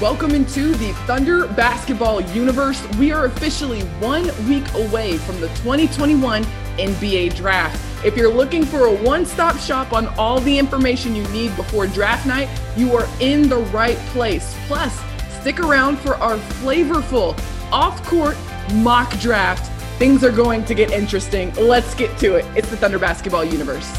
Welcome into the Thunder basketball universe. We are officially one week away from the 2021 NBA draft. If you're looking for a one stop shop on all the information you need before draft night, you are in the right place. Plus, stick around for our flavorful off court mock draft. Things are going to get interesting. Let's get to it. It's the Thunder basketball universe.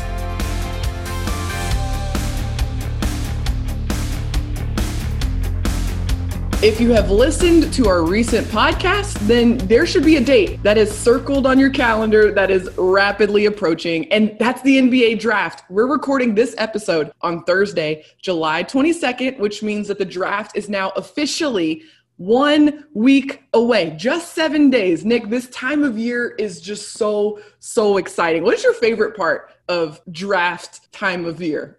If you have listened to our recent podcast, then there should be a date that is circled on your calendar that is rapidly approaching, and that's the NBA draft. We're recording this episode on Thursday, July 22nd, which means that the draft is now officially one week away, just seven days. Nick, this time of year is just so, so exciting. What is your favorite part of draft time of year?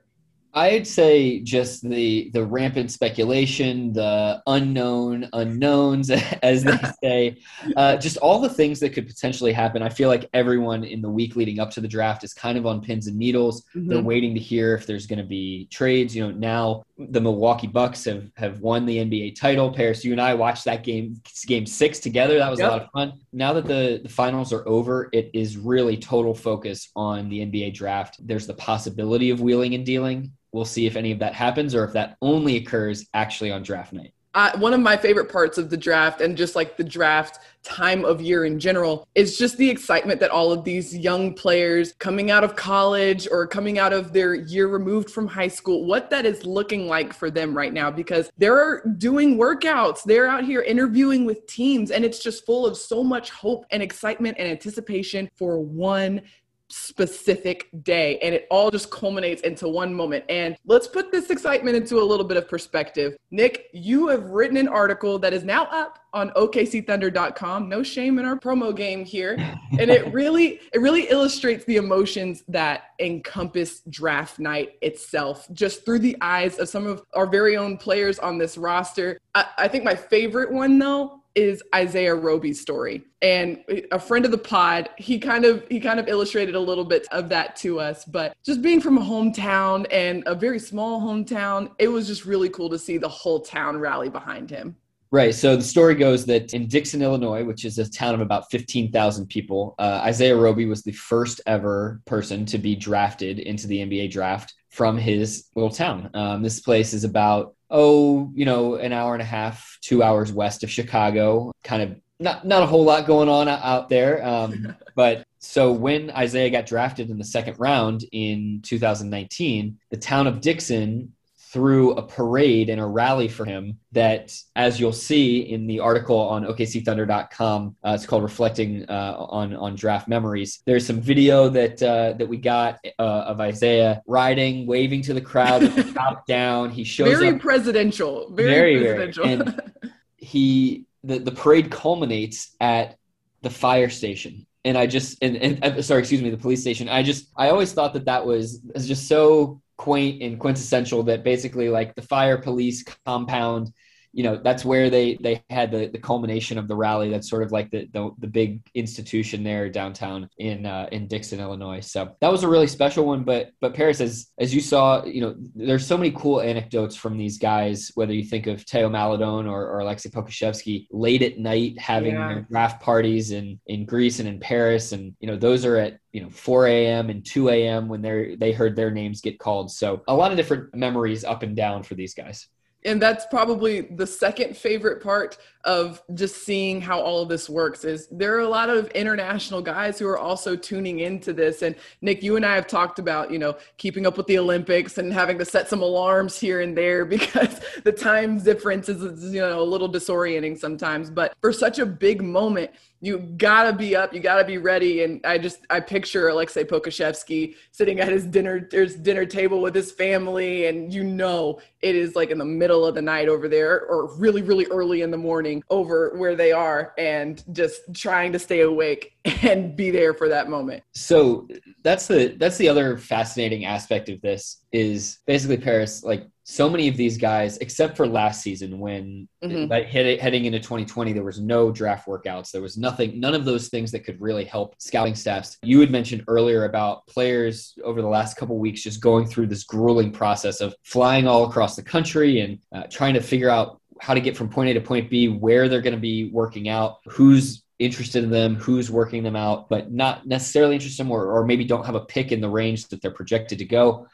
I'd say just the the rampant speculation, the unknown unknowns, as they say, uh, just all the things that could potentially happen. I feel like everyone in the week leading up to the draft is kind of on pins and needles. Mm-hmm. They're waiting to hear if there's going to be trades. You know, now the Milwaukee Bucks have have won the NBA title. Paris, you and I watched that game, game six together. That was yep. a lot of fun. Now that the the finals are over, it is really total focus on the NBA draft. There's the possibility of wheeling and dealing We'll see if any of that happens or if that only occurs actually on draft night. Uh, one of my favorite parts of the draft and just like the draft time of year in general is just the excitement that all of these young players coming out of college or coming out of their year removed from high school, what that is looking like for them right now because they're doing workouts, they're out here interviewing with teams, and it's just full of so much hope and excitement and anticipation for one specific day and it all just culminates into one moment. And let's put this excitement into a little bit of perspective. Nick you have written an article that is now up on okcthunder.com no shame in our promo game here. And it really it really illustrates the emotions that encompass draft night itself just through the eyes of some of our very own players on this roster. I, I think my favorite one though is Isaiah Roby's story. And a friend of the pod, he kind of he kind of illustrated a little bit of that to us. But just being from a hometown and a very small hometown, it was just really cool to see the whole town rally behind him. Right. So the story goes that in Dixon, Illinois, which is a town of about 15,000 people, uh, Isaiah Roby was the first ever person to be drafted into the NBA draft from his little town. Um, this place is about oh, you know, an hour and a half, two hours west of Chicago. Kind of not not a whole lot going on out there. Um, but so when Isaiah got drafted in the second round in 2019, the town of Dixon through a parade and a rally for him that, as you'll see in the article on OKCThunder.com, uh, it's called "Reflecting uh, on on Draft Memories." There's some video that uh, that we got uh, of Isaiah riding, waving to the crowd, top down. He shows very up, presidential, very, very presidential. And he the the parade culminates at the fire station and I just and, and, sorry, excuse me, the police station. I just I always thought that that was, was just so quaint and quintessential that basically like the fire police compound you know that's where they they had the, the culmination of the rally that's sort of like the, the, the big institution there downtown in uh, in Dixon Illinois so that was a really special one but but Paris as as you saw you know there's so many cool anecdotes from these guys whether you think of Teo Maledon or, or Aleksej Pokusevski late at night having yeah. draft parties in in Greece and in Paris and you know those are at you know 4 a.m. and 2 a.m. when they they heard their names get called so a lot of different memories up and down for these guys and that's probably the second favorite part of just seeing how all of this works is there are a lot of international guys who are also tuning into this. And nick you and i have talked about you know keeping up with the olympics and having to set some alarms here and there because the time difference is you know a little disorienting sometimes. But for such a big moment you gotta be up, you gotta be ready. And I just I picture Aleksej Pokusevski sitting at his dinner his dinner table with his family, and you know it is like in the middle of the night over there, or really, really early in the morning over where they are, and just trying to stay awake and be there for that moment. So that's the that's the other fascinating aspect of this is basically Paris like so many of these guys, except for last season when mm-hmm. heading into 2020, there was no draft workouts. There was nothing, none of those things that could really help scouting staffs. You had mentioned earlier about players over the last couple weeks just going through this grueling process of flying all across the country and uh, trying to figure out how to get from point A to point B, where they're going to be working out, who's interested in them, who's working them out, but not necessarily interested in them or, or maybe don't have a pick in the range that they're projected to go.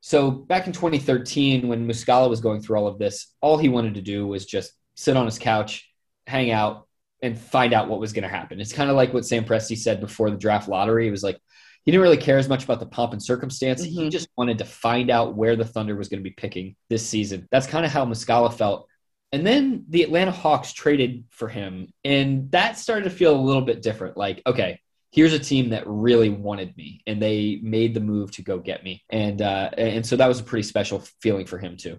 So back in 2013, when Muscala was going through all of this, all he wanted to do was just sit on his couch, hang out, and find out what was going to happen. It's kind of like what Sam Presti said before the draft lottery. It was like he didn't really care as much about the pomp and circumstance. Mm-hmm. He just wanted to find out where the Thunder was going to be picking this season. That's kind of how Muscala felt and then the Atlanta Hawks traded for him, and that started to feel a little bit different. Like, okay, here's a team that really wanted me, and they made the move to go get me, and uh, and so that was a pretty special feeling for him too.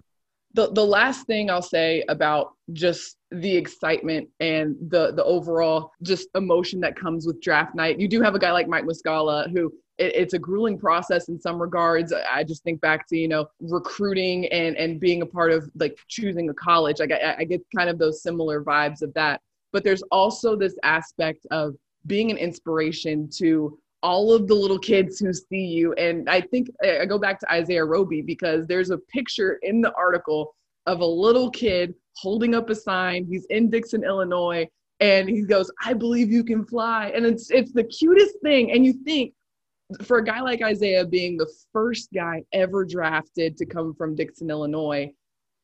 The the last thing I'll say about just the excitement and the the overall just emotion that comes with draft night. You do have a guy like Mike Muscala who it, it's a grueling process in some regards. I just think back to you know recruiting and and being a part of like choosing a college. Like I, I get kind of those similar vibes of that. But there's also this aspect of being an inspiration to all of the little kids who see you. And I think I go back to Isaiah Roby because there's a picture in the article of a little kid holding up a sign. He's in Dixon, Illinois, and he goes, "I believe you can fly." And it's it's the cutest thing. And you think for a guy like Isaiah being the first guy ever drafted to come from Dixon, Illinois,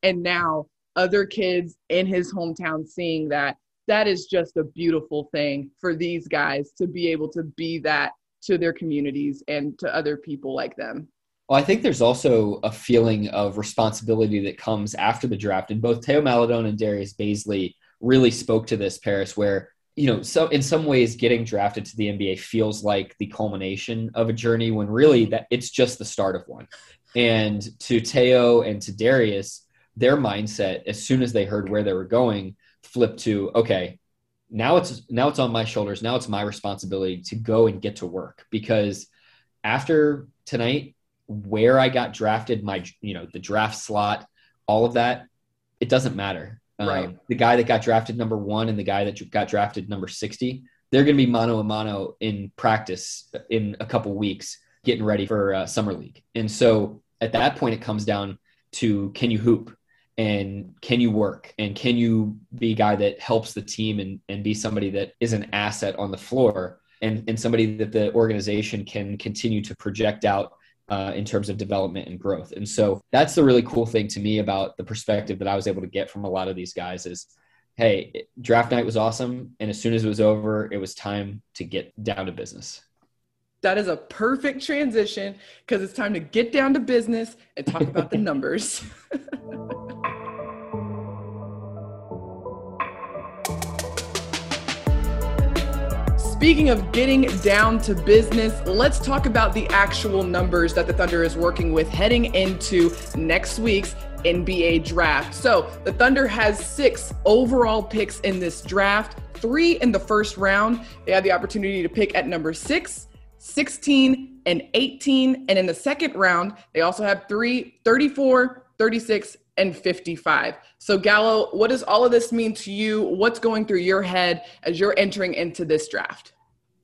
and now other kids in his hometown seeing that, that is just a beautiful thing for these guys to be able to be that to their communities and to other people like them. Well, I think there's also a feeling of responsibility that comes after the draft, and both Teo Maledon and Darius Bazley really spoke to this, Paris, where you know, so in some ways, getting drafted to the NBA feels like the culmination of a journey when really that it's just the start of one. And to Teo and to Darius, their mindset, as soon as they heard where they were going, flipped to okay, now it's now it's on my shoulders. Now it's my responsibility to go and get to work because after tonight, where I got drafted, my you know the draft slot, all of that, it doesn't matter Right. Um, the guy that got drafted number one and the guy that got drafted number 60, they're going to be mano a mano in practice in a couple weeks, getting ready for uh, summer league. And so at that point, it comes down to can you hoop and can you work and can you be a guy that helps the team and, and be somebody that is an asset on the floor and, and somebody that the organization can continue to project out uh, in terms of development and growth. And so that's the really cool thing to me about the perspective that I was able to get from a lot of these guys is, hey, draft night was awesome. And as soon as it was over, it was time to get down to business. That is a perfect transition because it's time to get down to business and talk about the numbers. Speaking of getting down to business, let's talk about the actual numbers that the Thunder is working with heading into next week's NBA draft. So the Thunder has six overall picks in this draft, three in the first round. They have the opportunity to pick at number six, 16, and 18. And in the second round, they also have three, 34, 36, and 55. So, Gallo, what does all of this mean to you? What's going through your head as you're entering into this draft?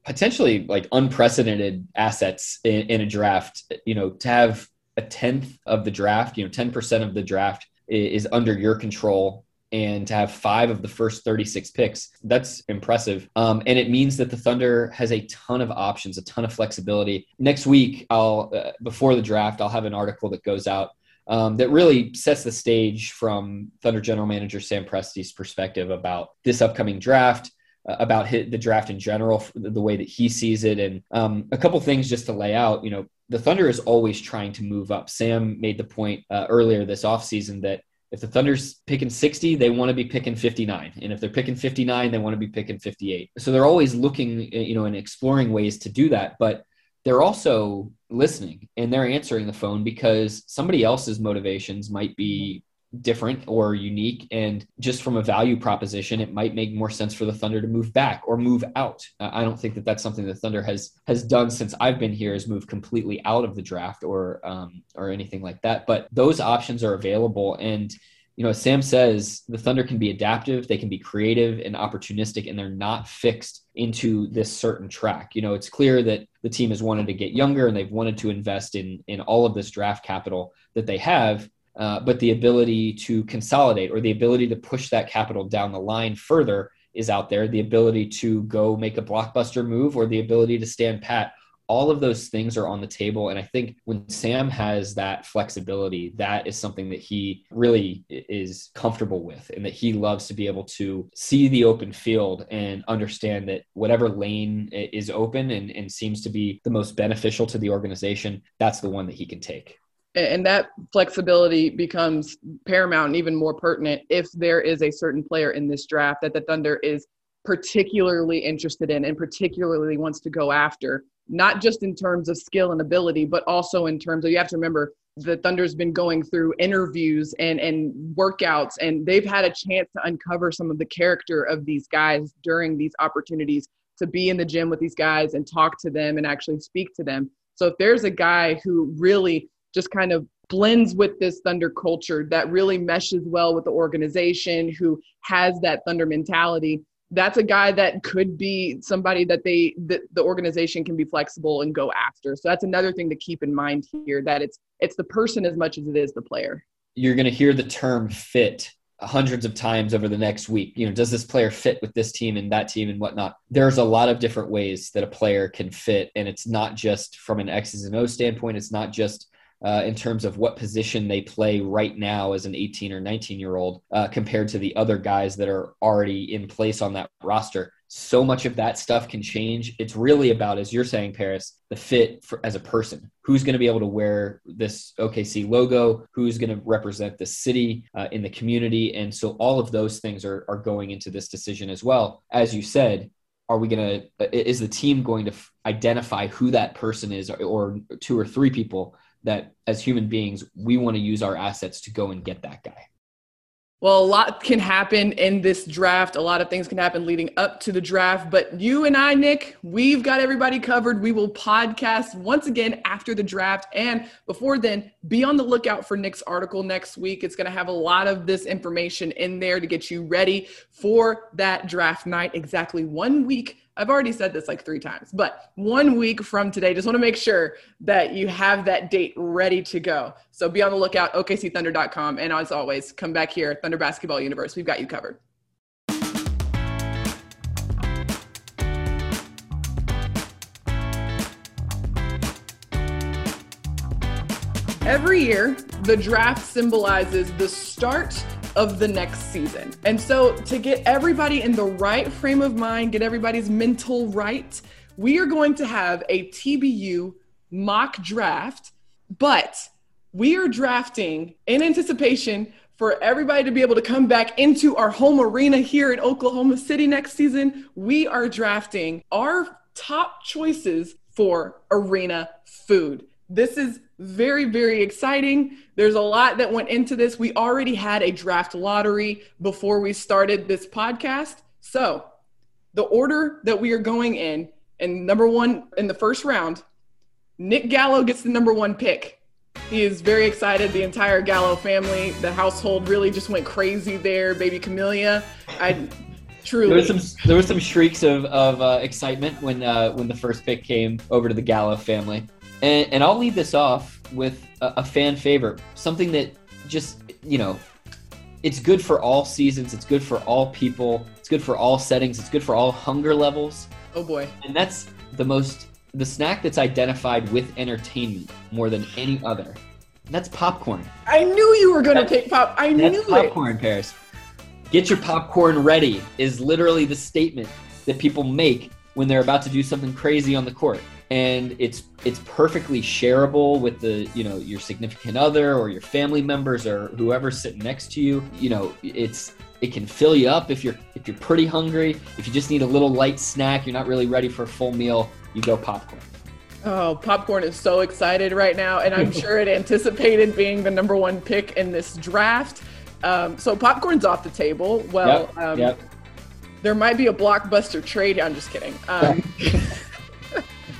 Potentially like unprecedented assets in, in, a draft. You know, to have a tenth of the draft, you know, ten percent of the draft is, under your control, and to have five of the first thirty-six picks, that's impressive. Um, and it means that the Thunder has a ton of options, a ton of flexibility. Next week, I'll uh, before the draft, I'll have an article that goes out. Um, that really sets the stage from Thunder general manager Sam Presti's perspective about this upcoming draft, about hit the draft in general, the way that he sees it, and um, a couple things just to lay out. You know, the Thunder is always trying to move up. Sam made the point uh, earlier this offseason that if the Thunder's picking 60, they want to be picking 59. And if they're picking 59, they want to be picking 58. So they're always looking, you know, and exploring ways to do that. But they're also listening and they're answering the phone because somebody else's motivations might be different or unique and just from a value proposition it might make more sense for the thunder to move back or move out. I don't think that that's something the thunder has has done since i've been here is move completely out of the draft or um, or anything like that. But those options are available and you know sam says the thunder can be adaptive they can be creative and opportunistic and they're not fixed into this certain track. You know it's clear that the team has wanted to get younger and they've wanted to invest in in all of this draft capital that they have uh, but the ability to consolidate or the ability to push that capital down the line further is out there. The ability to go make a blockbuster move or the ability to stand pat all of those things are on the table. And I think when Sam has that flexibility, that is something that he really is comfortable with and that he loves to be able to see the open field and understand that whatever lane is open and, and seems to be the most beneficial to the organization, that's the one that he can take and that flexibility becomes paramount and even more pertinent if there is a certain player in this draft that the Thunder is particularly interested in and particularly wants to go after not just in terms of skill and ability, but also in terms of you have to remember the Thunder's been going through interviews and and workouts, and they've had a chance to uncover some of the character of these guys during these opportunities to be in the gym with these guys and talk to them and actually speak to them. So if there's a guy who really just kind of blends with this Thunder culture that really meshes well with the organization, who has that Thunder mentality, that's a guy that could be somebody that they that the organization can be flexible and go after. So that's another thing to keep in mind here that it's it's the person as much as it is the player. You're going to hear the term fit hundreds of times over the next week. You know, does this player fit with this team and that team and whatnot? There's a lot of different ways that a player can fit, and it's not just from an X's and O standpoint. It's not just uh, in terms of what position they play right now as an 18 or 19 year old uh, compared to the other guys that are already in place on that roster. So much of that stuff can change. It's really about, as you're saying, Paris, the fit for, as a person. Who's going to be able to wear this OKC logo? Who's going to represent the city uh, in the community? And so all of those things are, are going into this decision as well. As you said, are we going to, is the team going to identify who that person is or, or two or three people that as human beings, we want to use our assets to go and get that guy. Well, a lot can happen in this draft. A lot of things can happen leading up to the draft. But you and I, Nick, we've got everybody covered. We will podcast once again after the draft. And before then, be on the lookout for Nick's article next week. It's going to have a lot of this information in there to get you ready for that draft night exactly one week I've already said this like three times, but one week from today, just want to make sure that you have that date ready to go. So be on the lookout, okcthunder.com. And as always, come back here, Thunder Basketball Universe. We've got you covered. Every year, the draft symbolizes the start of the next season. And so, to get everybody in the right frame of mind, get everybody's mental right, we are going to have a TBU mock draft, but we are drafting in anticipation for everybody to be able to come back into our home arena here in Oklahoma City next season. We are drafting our top choices for arena food. This is very, very exciting. There's a lot that went into this. We already had a draft lottery before we started this podcast. So, the order that we are going in, and number one in the first round, Nick Gallo gets the number one pick. He is very excited. The entire Gallo family, the household really just went crazy there. Baby Camellia, I truly. There was some there some shrieks of, of uh, excitement when uh, when the first pick came over to the Gallo family. And, and I'll leave this off with a, a fan favorite, something that just, you know, it's good for all seasons, it's good for all people, it's good for all settings, it's good for all hunger levels. Oh boy. And that's the most the snack that's identified with entertainment more than any other. That's popcorn. I knew you were going to take pop. I that's knew popcorn, it. Paris. Get your popcorn ready is literally the statement that people make when they're about to do something crazy on the court and it's it's perfectly shareable with the you know your significant other or your family members or whoever's sitting next to you you know it's it can fill you up if you're if you're pretty hungry if you just need a little light snack you're not really ready for a full meal you go popcorn Oh, popcorn is so excited right now, and I'm sure it anticipated being the number one pick in this draft. Um, so popcorn's off the table. Well, yep, um, yep. there might be a blockbuster trade. I'm just kidding. Um,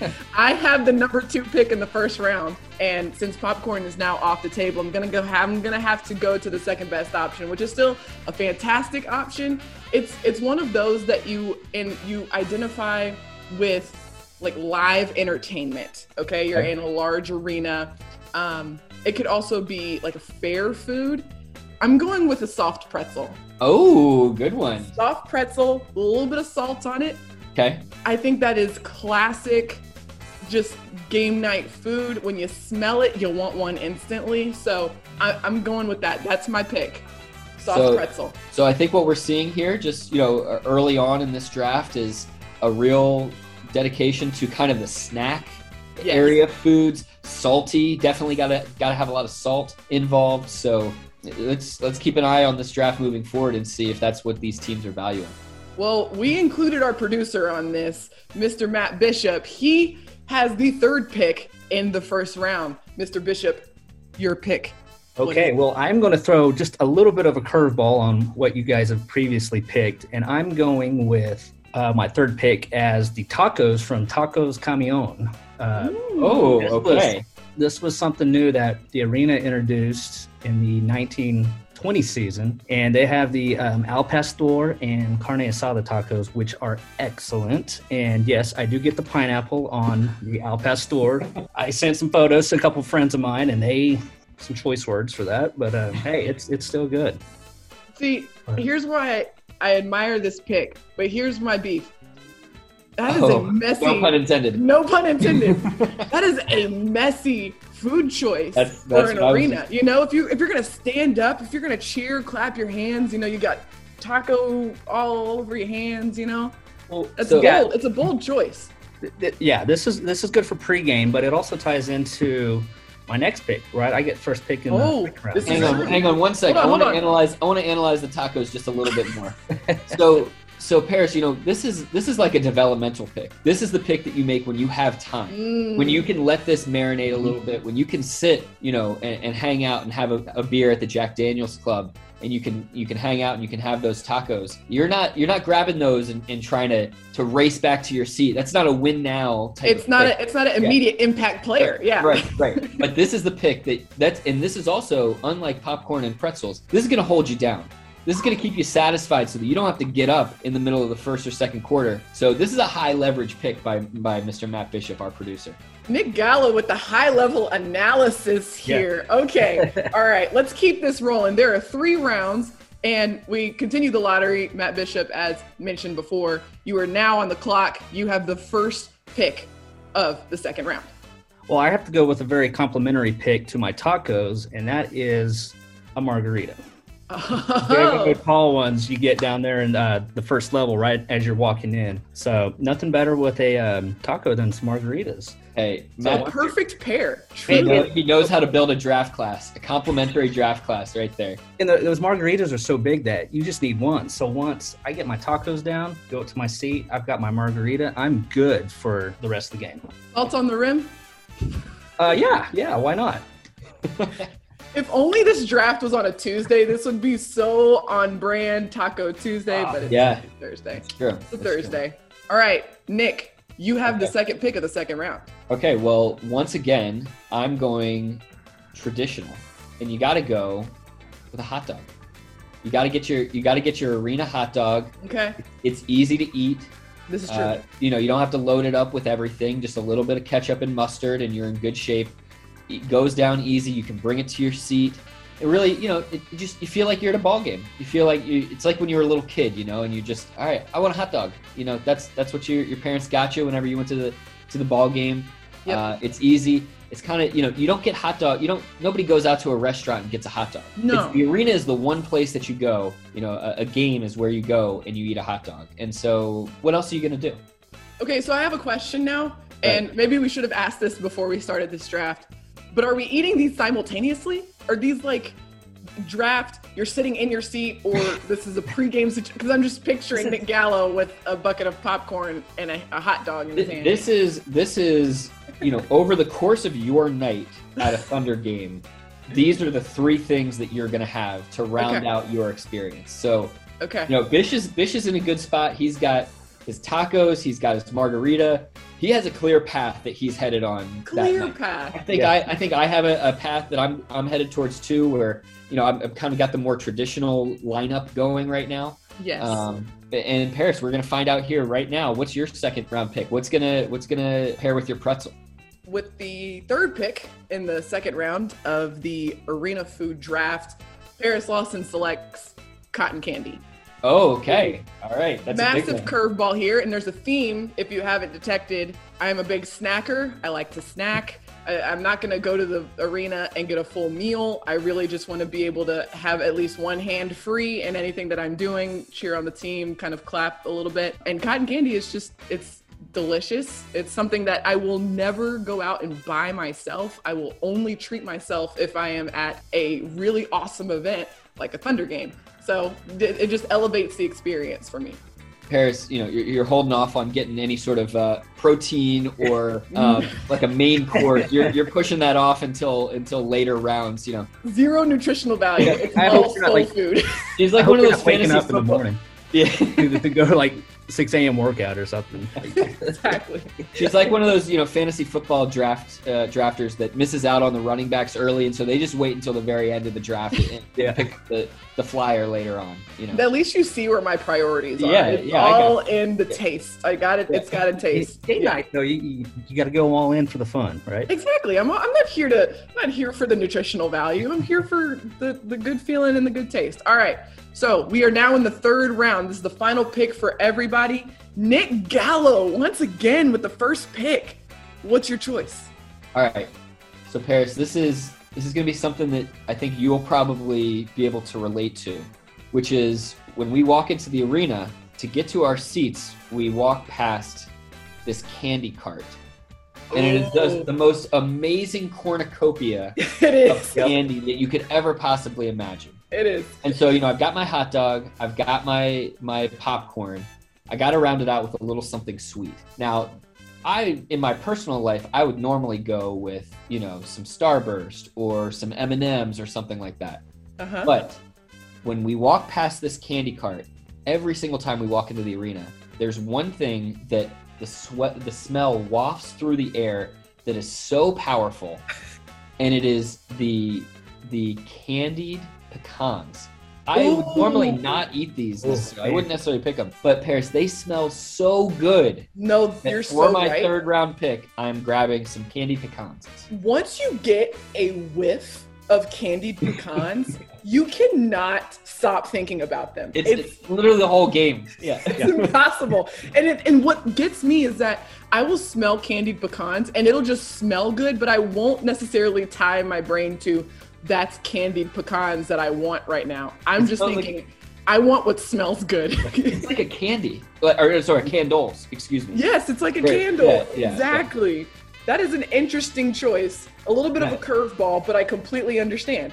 I have the number two pick in the first round, and since popcorn is now off the table, I'm gonna go. Have, I'm gonna have to go to the second best option, which is still a fantastic option. It's it's one of those that you and you identify with like live entertainment. Okay, you're in a large arena. Um, It could also be like a fair food. I'm going with a soft pretzel. Oh, good one. Soft pretzel, a little bit of salt on it. Okay. I think that is classic, just game night food. When you smell it, you'll want one instantly. So I, am going with that. That's my pick. Soft so, pretzel. So I think what we're seeing here, just you know, early on in this draft, is a real dedication to kind of the snack yes. area foods. Salty, definitely gotta gotta have a lot of salt involved. So let's let's keep an eye on this draft moving forward and see if that's what these teams are valuing. Well, we included our producer on this, Mr. Matt Bishop. He has the third pick in the first round. Mr. Bishop, your pick. Okay, well, I'm going to throw just a little bit of a curveball on what you guys have previously picked, and I'm going with uh, my third pick as the tacos from Tacos Camion. Uh, oh, this okay. Was, this was something new that the arena introduced in the 1920 season, and they have the um, al pastor and carne asada tacos, which are excellent. And yes, I do get the pineapple on the al pastor. I sent some photos to a couple friends of mine, and they some choice words for that. But um, hey, it's it's still good. See, here's why I admire this pick, but here's my beef. That is oh, a messy. No pun intended. No pun intended. that is a messy food choice that's, that's for an arena. You know, if you if you're gonna stand up, if you're gonna cheer, clap your hands, you know, you got taco all over your hands. You know, well, that's so, bold. Yeah. It's a bold choice. Yeah, this is this is good for pregame, but it also ties into my next pick, right? I get first pick in oh, the round. Hang on, hang on one second. On, I want to analyze. I want to analyze the tacos just a little bit more. so, so Paris, you know, this is this is like a developmental pick. This is the pick that you make when you have time, mm. when you can let this marinate a little bit, when you can sit, you know, and, and hang out and have a, a beer at the Jack Daniels Club and you can you can hang out and you can have those tacos you're not you're not grabbing those and, and trying to to race back to your seat that's not a win now it's not a, it's not an immediate yeah. impact player right, yeah right right but this is the pick that that's and this is also unlike popcorn and pretzels this is going to hold you down this is going to keep you satisfied so that you don't have to get up in the middle of the first or second quarter so this is a high leverage pick by by mr matt bishop our producer Nick Gallo with the high level analysis here. Yeah. Okay. All right. Let's keep this rolling. There are three rounds and we continue the lottery. Matt Bishop, as mentioned before, you are now on the clock. You have the first pick of the second round. Well, I have to go with a very complimentary pick to my tacos, and that is a margarita. Oh. Very tall ones you get down there in uh, the first level right as you're walking in. So nothing better with a um, taco than some margaritas. Hey, Matt, a perfect pair. He knows, he knows, how to build a draft class, a complimentary draft class right there. And the, those margaritas are so big that you just need one. So once I get my tacos down, go up to my seat, I've got my margarita. I'm good for the rest of the game. Salt on the rim. Uh, yeah, yeah. Why not? If only this draft was on a Tuesday, this would be so on brand Taco Tuesday, wow. but it's yeah. Thursday. It's true. It's a Thursday. True. All right, Nick, you have okay. the second pick of the second round. Okay, well, once again, I'm going traditional. And you got to go with a hot dog. You got to get your you got to get your arena hot dog. Okay. It's easy to eat. This is true. Uh, you know, you don't have to load it up with everything, just a little bit of ketchup and mustard and you're in good shape it goes down easy. You can bring it to your seat. It really, you know, it, it just you feel like you're at a ball game. You feel like you. It's like when you were a little kid, you know, and you just, all right, I want a hot dog. You know, that's that's what your your parents got you whenever you went to the to the ball game. Yep. Uh, it's easy. It's kind of you know you don't get hot dog. You don't. Nobody goes out to a restaurant and gets a hot dog. No. It's, the arena is the one place that you go. You know, a, a game is where you go and you eat a hot dog. And so, what else are you gonna do? Okay, so I have a question now, and maybe we should have asked this before we started this draft. But are we eating these simultaneously? Are these like draft, you're sitting in your seat, or this is a pregame situation? Because I'm just picturing Nick Gallo with a bucket of popcorn and a, a hot dog in his hand. This is this is you know over the course of your night at a Thunder game. These are the three things that you're going to have to round okay. out your experience. So, okay, you know, Bish is Bish is in a good spot. He's got his tacos, he's got his margarita, he has a clear path that he's headed on. Clear path. I think yeah. I, I think I have a, a, path that I'm I'm headed towards too, where you know I've, I've, kind of got the more traditional lineup going right now. Yes. Um, and in Paris, we're gonna find out here right now. What's your second round pick? What's gonna what's gonna pair with your pretzel? with the third pick in the second round of the Arena Food Draft, Paris Lawson selects cotton candy. Oh, okay. All right. That's Massive curveball here, and there's a theme if you haven't detected. I am a big snacker. I like to snack. I, I'm not going to go to the arena and get a full meal. I really just want to be able to have at least one hand free in anything that I'm doing, cheer on the team, kind of clap a little bit. And cotton candy is just, it's delicious. It's something that I will never go out and buy myself. I will only treat myself if I am at a really awesome event like a Thunder game. So it it just elevates the experience for me. Paris, you know, you're, you're holding off on getting any sort of uh, protein or um, like a main course. You're, you're pushing that off until until later rounds. You know, Zero nutritional value. It's I all hope you're not, soul like- food. she's like hope one of those not waking fantasy up in the morning Yeah, to, to go like 6 a.m. workout or something. exactly. she's like one of those you know fantasy football draft uh, drafters that misses out on the running backs early, and so they just wait until the very end of the draft and Yeah. pick the the flyer later on. You know, At least you see where my priorities are. Yeah, it's yeah, all in the taste. I got it. It's got a taste. Date Yeah. night, though, you, you, you got to go all in for the fun, right? Exactly. I'm, I'm not here to I'm not here for the nutritional value. I'm here for the, the good feeling and the good taste. All right. So we are now in the third round. This is the final pick for everybody. Nick Gallo once again with the first pick. What's your choice? All right. So Paris, this is this is going to be something that I think you'll probably be able to relate to, which is when we walk into the arena to get to our seats, we walk past this candy cart. And it is Oh. just the most amazing cornucopia of candy that you could ever possibly imagine. It is. And so, you know, I've got my hot dog, I've got my my popcorn. I got to round it out with a little something sweet. Now, I in my personal life, I would normally go with, you know, some Starburst or some M&Ms or something like that. Uh-huh. But when we walk past this candy cart, every single time we walk into the arena, there's one thing that the sweat the smell wafts through the air that is so powerful and it is the the candied pecans. I would normally not eat these. Ooh, necessarily. I wouldn't necessarily pick them, but Paris, they smell so good. no, you're for so my right. third round pick, I'm grabbing some candied pecans. Once you get a whiff of candied pecans, you cannot stop thinking about them. It's, it's literally the whole game. Yeah. It's impossible. And it, and what gets me is that I will smell candied pecans and it'll just smell good, but I won't necessarily tie my brain to that's candied pecans that I want right now. I'm just smells like- thinking I want what smells good. It's like a candy, or sorry, candles. Excuse me. yes, it's like a candle. yeah, yeah, exactly. That is an interesting choice. A little bit of a curveball, but I completely understand.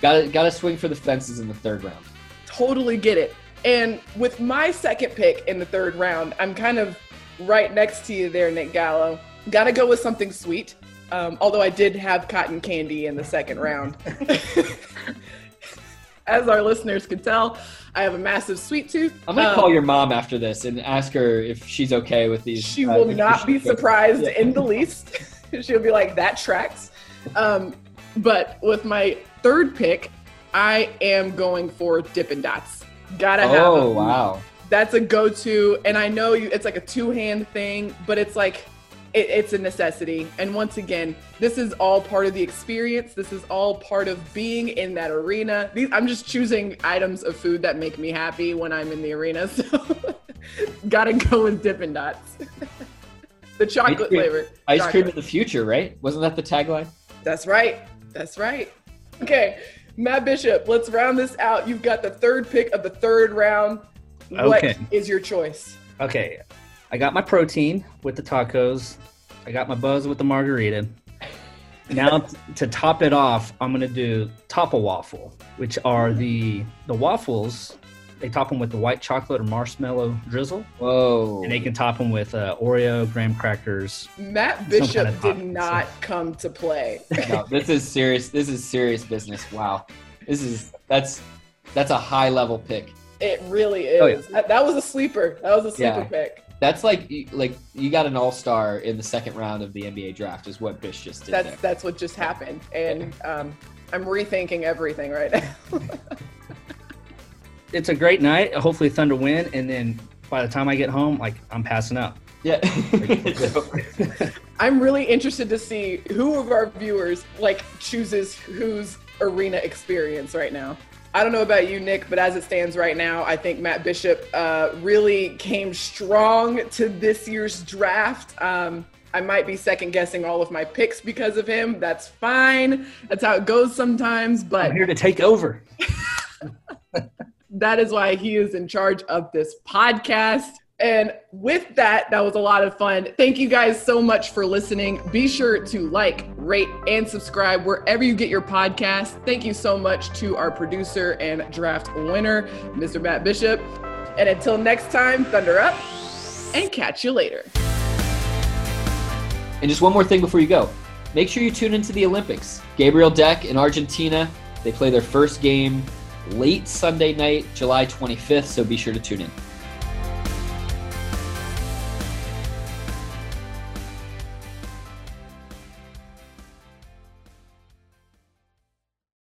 Got to got to swing for the fences in the third round. totally get it. And with my second pick in the third round, I'm kind of right next to you there, Nick Gallo. Got to go with something sweet. Um, although I did have cotton candy in the second round. As our listeners can tell, I have a massive sweet tooth. I'm gonna Um, call your mom after this and ask her if she's okay with these. She uh, will not be surprised Yeah. in the least. She'll be like, that tracks. Um, but with my third pick, I am going for Dippin' Dots. Gotta have Oh wow! that's a go-to and i know you it's like a two-hand thing but it's like it, it's a necessity and once again this is all part of the experience this is all part of being in that arena These, i'm just choosing items of food that make me happy when i'm in the arena so gotta go with dippin' dots the chocolate Ice cream- flavor Ice chocolate. cream of the future, right? Wasn't that the tagline? That's right. That's right. Okay, Matt Bishop, let's round this out. You've got the third pick of the third round. What is Okay. your choice? Okay, I got my protein with the tacos. I got my buzz with the margarita. Now to top it off, I'm gonna do Toppa waffle, which are the the waffles. They top them with the white chocolate or marshmallow drizzle, Whoa! and they can top them with uh, Oreo, graham crackers. Matt Bishop kind of did topping, not come to play. no, this is serious. This is serious business. Wow. This is that's that's a high level pick. It really is. Oh, yeah. that, that was a sleeper. That was a sleeper Yeah. pick. That's like like you got an all star in the second round of the NBA draft is what Bish just did That's there. that's what just happened, and um, I'm rethinking everything right now. It's a great night. Hopefully, Thunder win, and then by the time I get home, like I'm passing out. Yeah. I'm really interested to see who of our viewers like chooses whose arena experience right now. I don't know about you, Nick, but as it stands right now, I think Matt Bishop uh, really came strong to this year's draft. Um, I might be second guessing all of my picks because of him. That's fine. That's how it goes sometimes. But I'm here to take over. that is why he is in charge of this podcast. And with that, that was a lot of fun. Thank you guys so much for listening. Be sure to like, rate, and subscribe wherever you get your podcast. Thank you so much to our producer and draft winner, Mr. Matt Bishop. And until next time, thunder up and catch you later. And just one more thing before you go. Make sure you tune into the Olympics. Gabriel Deck in Argentina, they play their first game late Sunday night, July 25th, so be sure to tune in.